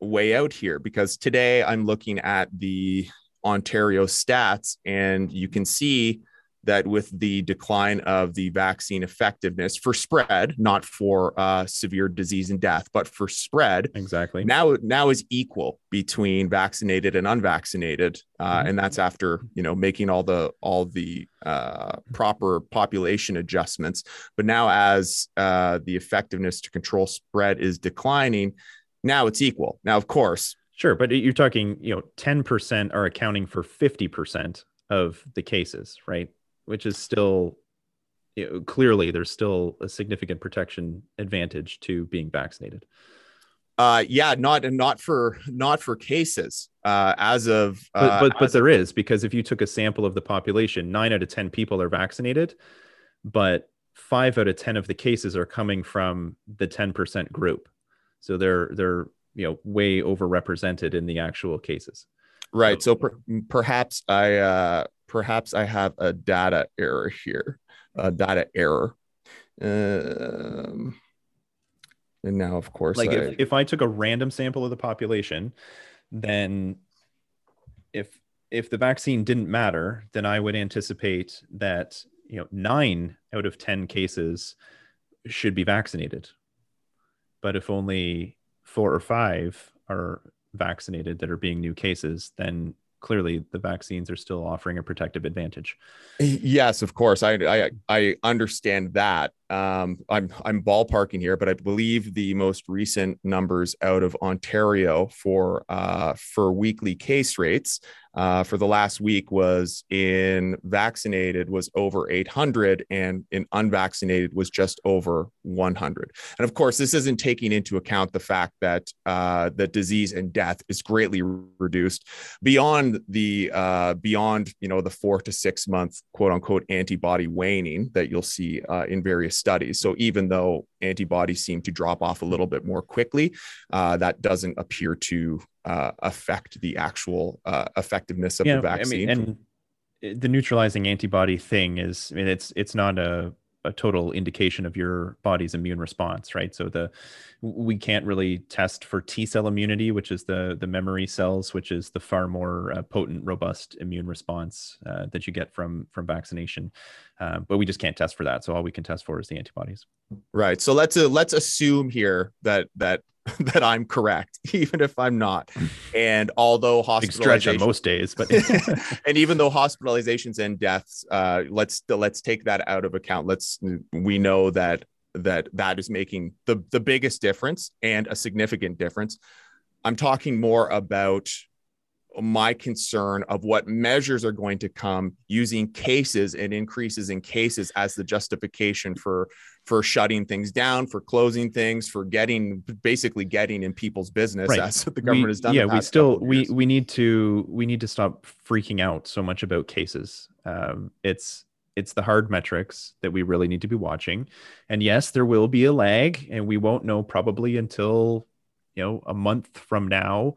[SPEAKER 1] way out here? Because today i'm looking at the ontario stats and you can see that with the decline of the vaccine effectiveness for spread, not for uh, severe disease and death, but for spread,
[SPEAKER 2] exactly
[SPEAKER 1] now now is equal between vaccinated and unvaccinated, uh, mm-hmm. and that's after you know making all the all the uh, proper population adjustments. But now, as uh, the effectiveness to control spread is declining, now it's equal. Now, of course,
[SPEAKER 2] sure, but you're talking you know 10% are accounting for 50% of the cases, right? Which is still you know, clearly there's still a significant protection advantage to being vaccinated.
[SPEAKER 1] Uh, yeah, not not for not for cases uh, as of.
[SPEAKER 2] Uh, but but, but there of, is because if you took a sample of the population, nine out of ten people are vaccinated, but five out of ten of the cases are coming from the ten percent group, so they're they're you know way overrepresented in the actual cases.
[SPEAKER 1] Right. So, per, perhaps I uh, perhaps I have a data error here, a data error. Um, and now, of course,
[SPEAKER 2] like I, if, if I took a random sample of the population, then if if the vaccine didn't matter, then I would anticipate that you know nine out of ten cases should be vaccinated. But if only four or five are vaccinated that are being new cases, then clearly the vaccines are still offering a protective advantage.
[SPEAKER 1] Yes, of course. I I, I understand that. Um, I'm I'm ballparking here, but I believe the most recent numbers out of Ontario for uh, for weekly case rates uh, for the last week was in vaccinated was over 800 and in unvaccinated was just over 100 and of course this isn't taking into account the fact that uh, the disease and death is greatly reduced beyond the uh, beyond you know the four to six month quote unquote antibody waning that you'll see uh, in various studies so even though antibodies seem to drop off a little bit more quickly uh, that doesn't appear to uh, affect the actual uh, effectiveness of yeah, the vaccine.
[SPEAKER 2] I mean, and the neutralizing antibody thing is, I mean, it's it's not a a total indication of your body's immune response, right? So the we can't really test for T cell immunity, which is the the memory cells, which is the far more uh, potent, robust immune response uh, that you get from from vaccination. Uh, but we just can't test for that. So all we can test for is the antibodies.
[SPEAKER 1] Right. So let's uh, let's assume here that that [LAUGHS] that I'm correct, [LAUGHS] even if I'm not. And although hospitalization
[SPEAKER 2] most days, but [LAUGHS]
[SPEAKER 1] and even though hospitalizations and deaths, uh, let's let's take that out of account. Let's we know that that that is making the the biggest difference and a significant difference. I'm talking more about my concern of what measures are going to come using cases and increases in cases as the justification for for shutting things down, for closing things, for getting basically getting in people's business right. as the government
[SPEAKER 2] we,
[SPEAKER 1] has done.
[SPEAKER 2] Yeah, we still we we need to we need to stop freaking out so much about cases. Um, it's it's the hard metrics that we really need to be watching. And yes, there will be a lag, and we won't know probably until you know a month from now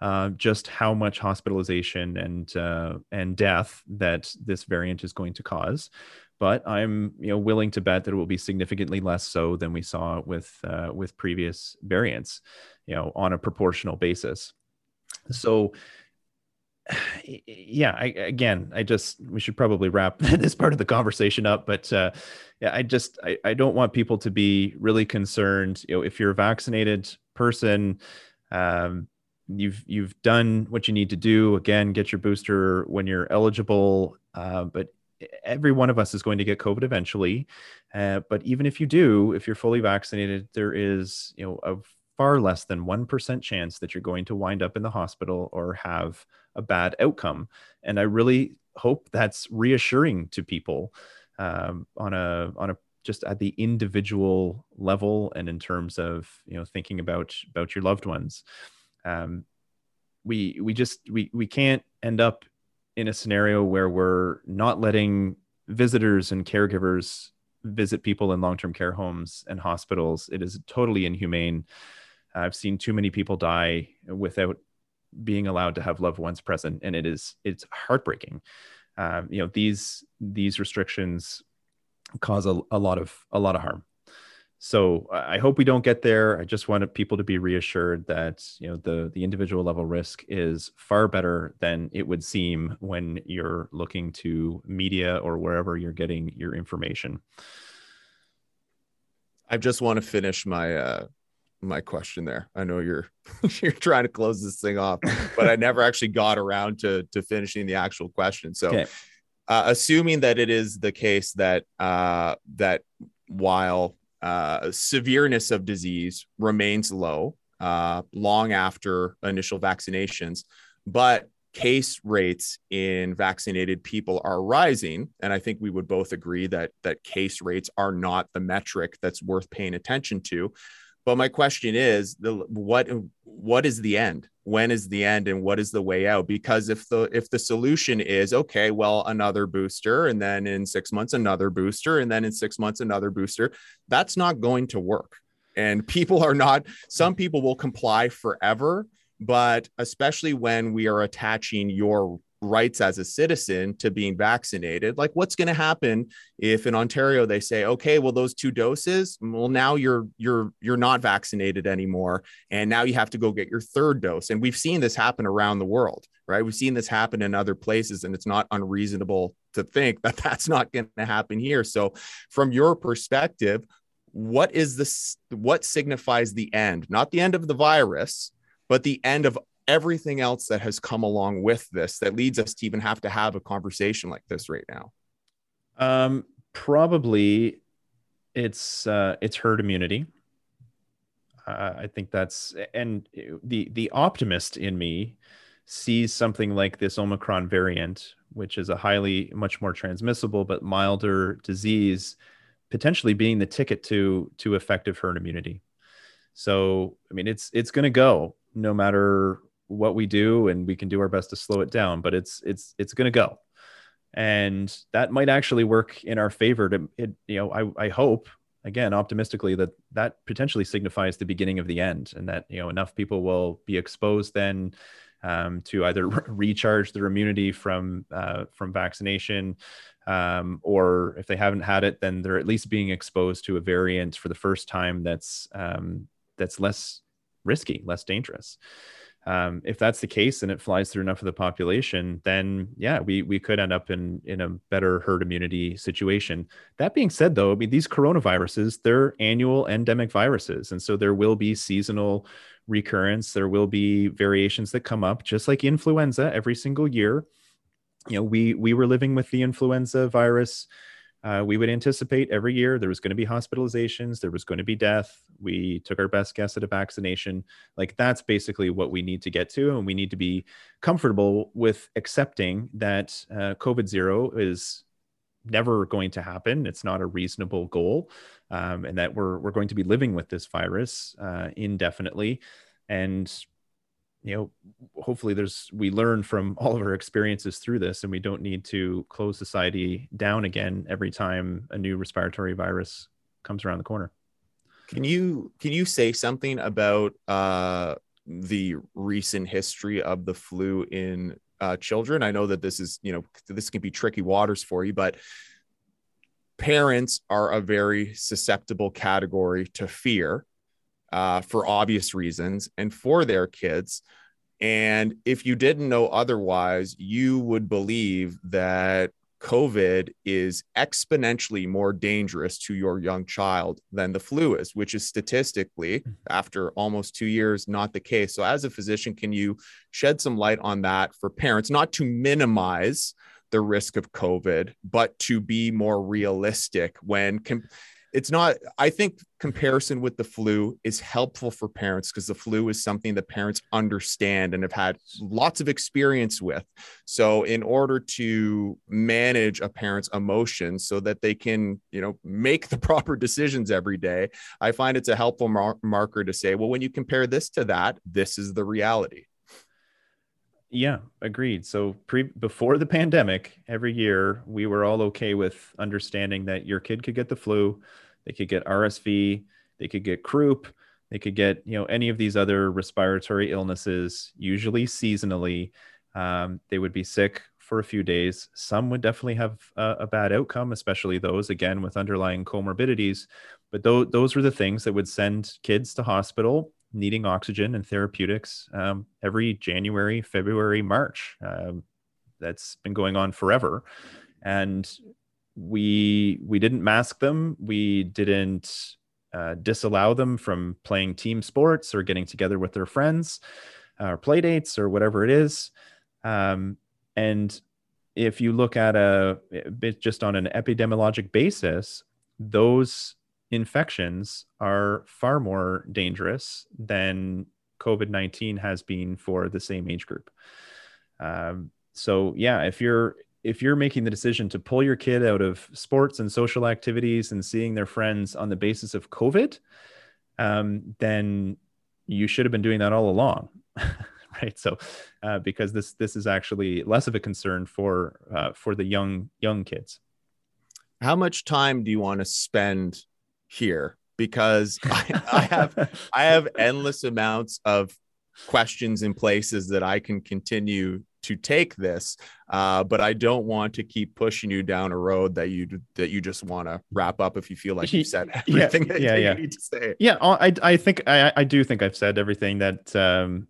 [SPEAKER 2] uh, just how much hospitalization and uh, and death that this variant is going to cause. But I'm you know willing to bet that it will be significantly less so than we saw with uh, with previous variants, you know, on a proportional basis. So [SIGHS] yeah I, again i just we should probably wrap [LAUGHS] this part of the conversation up but uh, yeah i just I, I don't want people to be really concerned you know if you're a vaccinated person um, you've you've done what you need to do. Again get your booster when you're eligible uh, but every one of us is going to get covid eventually uh, but even if you do if you're fully vaccinated there is you know a far less than 1% chance that you're going to wind up in the hospital or have a bad outcome. And i really hope that's reassuring to people um, on a on a just at the individual level and in terms of you know thinking about about your loved ones um, we we just we we can't end up in a scenario where we're not letting visitors and caregivers visit people in long-term care homes and hospitals. It is totally inhumane. I've seen too many people die without being allowed to have loved ones present, and it is it's heartbreaking. Um, you know these these restrictions cause a, a lot of a lot of harm so i hope we don't get there. I just wanted people to be reassured that you know the the individual level risk is far better than it would seem when you're looking to media or wherever you're getting your information.
[SPEAKER 1] I just want to finish my uh my question there. I know you're [LAUGHS] you're trying to close this thing off but i never actually got around to to finishing the actual question. So okay. uh, assuming that it is the case that uh that while uh, severeness of disease remains low uh, long after initial vaccinations, but case rates in vaccinated people are rising. And i think we would both agree that that case rates are not the metric that's worth paying attention to. But my question is the what what is the end when is the end and what is the way out? Because if the if the solution is okay well another booster and then in 6 months another booster and then in 6 months another booster that's not going to work. And people are not some people will comply forever but especially when we are attaching your rights as a citizen to being vaccinated like what's going to happen if in ontario they say okay well those two doses well now you're you're you're not vaccinated anymore and now you have to go get your third dose and we've seen this happen around the world right? We've seen this happen in other places and it's not unreasonable to think [LAUGHS] that that's not going to happen here. So from your perspective what is this what signifies the end? Not the end of the virus but the end of everything else that has come along with this that leads us to even have to have a conversation like this right now?
[SPEAKER 2] Um, probably it's uh, it's herd immunity. Uh, I think that's and the the optimist in me sees something like this Omicron variant, which is a highly much more transmissible but milder disease, potentially being the ticket to to effective herd immunity. So I mean, it's it's going to go no matter what we do and we can do our best to slow it down but it's it's it's going to go. And that might actually work in our favor to it you know i i hope again optimistically that that potentially signifies the beginning of the end and that you know enough people will be exposed then um, to either re- [LAUGHS] recharge their immunity from uh, from vaccination um, or if they haven't had it then they're at least being exposed to a variant for the first time that's um, that's less risky less dangerous um, if that's the case and it flies through enough of the population, then yeah, we we could end up in in a better herd immunity situation. That being said, though, I mean these coronaviruses they're annual endemic viruses, and so there will be seasonal recurrence. There will be variations that come up, just like influenza every single year. You know, we we were living with the influenza virus uh, we would anticipate every year there was going to be hospitalizations, there was going to be death. We took our best guess at a vaccination. Like that's basically what we need to get to, and we need to be comfortable with accepting that uh, COVID zero is never going to happen. It's not a reasonable goal, um, and that we're we're going to be living with this virus uh, indefinitely. And you know hopefully there's we learn from all of our experiences through this and we don't need to close society down again every time a new respiratory virus comes around the corner.
[SPEAKER 1] Can you can you say something about uh the recent history of the flu in uh, children? I know that this is you know this can be tricky waters for you but parents are a very susceptible category to fear uh, for obvious reasons and for their kids. And if you didn't know otherwise, you would believe that COVID is exponentially more dangerous to your young child than the flu is, which is statistically, mm-hmm. after almost two years, not the case. So, as a physician, can you shed some light on that for parents, not to minimize the risk of COVID, but to be more realistic when com- it's not i think comparison with the flu is helpful for parents because the flu is something that parents understand and have had lots of experience with. So in order to manage a parent's emotions so that they can you know make the [LAUGHS] proper decisions every day i find it's a helpful mar- marker to say well when you compare this to that this is the reality
[SPEAKER 2] Yeah, agreed. So pre before the pandemic, every year we were all okay with understanding that your kid could get the flu, they could get RSV, they could get croup, they could get you know any of these other respiratory illnesses, usually seasonally. Um, they would be sick for a few days. Some would definitely have a, a bad outcome, especially those again with underlying comorbidities. But th- those were the things that would send kids to hospital needing oxygen and therapeutics um, every January, February, March. Um, that's been going on forever, and we we didn't mask them. We didn't uh, disallow them from playing team sports or getting together with their friends uh, or play dates or whatever it is. Um, and if you look at a bit just on an epidemiologic basis, those infections are far more dangerous than COVID 19 has been for the same age group. Um, so yeah, if you're if you're making the decision to pull your kid out of sports and social activities and seeing their friends on the basis of COVID, um, then you should have been doing that all along, [LAUGHS] right? So, uh, because this this is actually less of a concern for uh, for the young young kids.
[SPEAKER 1] How much time do you want to spend here because [LAUGHS] I, I have I have endless amounts of questions in places that I can continue to take this, uh, but I don't want to keep pushing you down a road that you that you just want to wrap up if you feel like you've said [LAUGHS] everything
[SPEAKER 2] yeah,
[SPEAKER 1] that
[SPEAKER 2] yeah,
[SPEAKER 1] you
[SPEAKER 2] yeah.
[SPEAKER 1] need to say.
[SPEAKER 2] Yeah, I I think I I do think I've said everything that um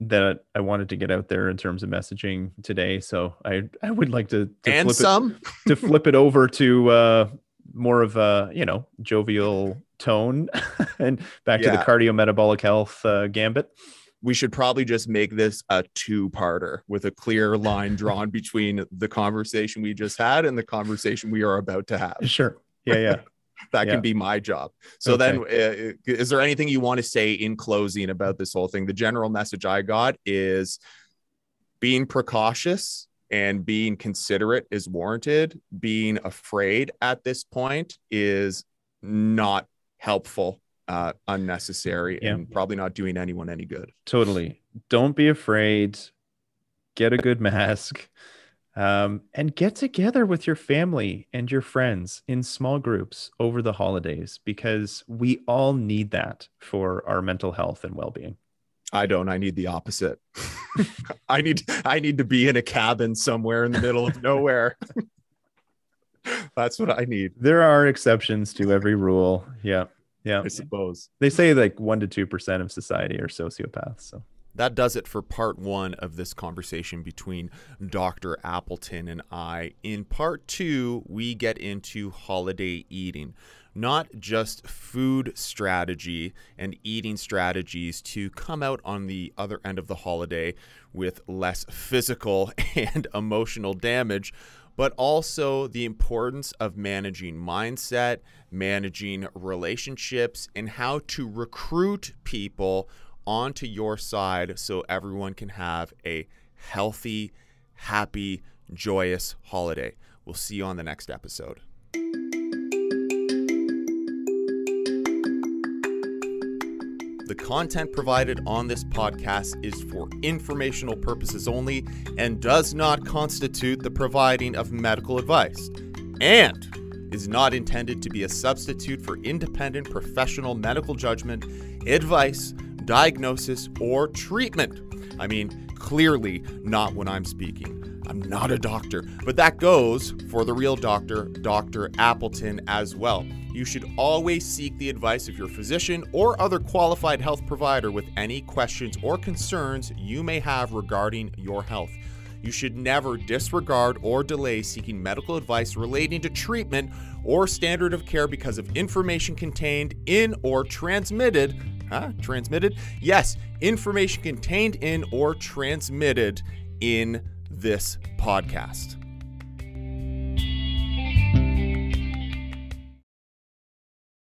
[SPEAKER 2] that I wanted to get out there in terms of messaging today. So I I would like to, to
[SPEAKER 1] and
[SPEAKER 2] flip
[SPEAKER 1] some
[SPEAKER 2] it, to flip it over to uh more of a you know jovial tone [LAUGHS] and back yeah. to the cardiometabolic health uh, gambit
[SPEAKER 1] we should probably just make this a two-parter with a clear line drawn [LAUGHS] between the conversation we just had and the conversation we are about to have
[SPEAKER 2] sure yeah yeah [LAUGHS]
[SPEAKER 1] that
[SPEAKER 2] yeah.
[SPEAKER 1] can be my job so okay. then uh, is there anything you want to say in closing about this whole thing the general message i got is being precautious and being considerate is warranted. Being afraid at this point is not helpful, uh, unnecessary, yeah. and probably not doing anyone any good.
[SPEAKER 2] Totally. Don't be afraid. Get a good mask. Um, and get together with your family and your friends in small groups over the holidays because we all need that for our mental health and well-being.
[SPEAKER 1] I don't. I need the opposite. [LAUGHS] I need I need to be in a cabin somewhere in the middle of nowhere. [LAUGHS] That's what I need.
[SPEAKER 2] There are exceptions to every rule. Yeah. Yeah.
[SPEAKER 1] I suppose.
[SPEAKER 2] They say like 1 to 2% of society are sociopaths, so
[SPEAKER 1] that does it for part one of this conversation between Dr. Appleton and I. In part two, we get into holiday eating not just food strategy and eating strategies to come out on the other end of the holiday with less physical [LAUGHS] and emotional damage, but also the importance of managing mindset, managing relationships, and how to recruit people onto your side so everyone can have a healthy, happy, joyous holiday. We'll see you on the next episode. The content provided on this podcast is for informational purposes only and does not constitute the providing of medical advice and is not intended to be a substitute for independent professional medical judgment, advice, diagnosis, or treatment. I mean, clearly not when I'm speaking. I'm not a doctor, but that goes for the real doctor, Dr. Appleton, as well you should always seek the advice of your physician or other qualified health provider with any questions or concerns you may have regarding your health. You should never disregard or delay seeking medical advice relating to treatment or standard of care because of information contained in or transmitted. Huh? Transmitted? Yes, information contained in or transmitted in this podcast.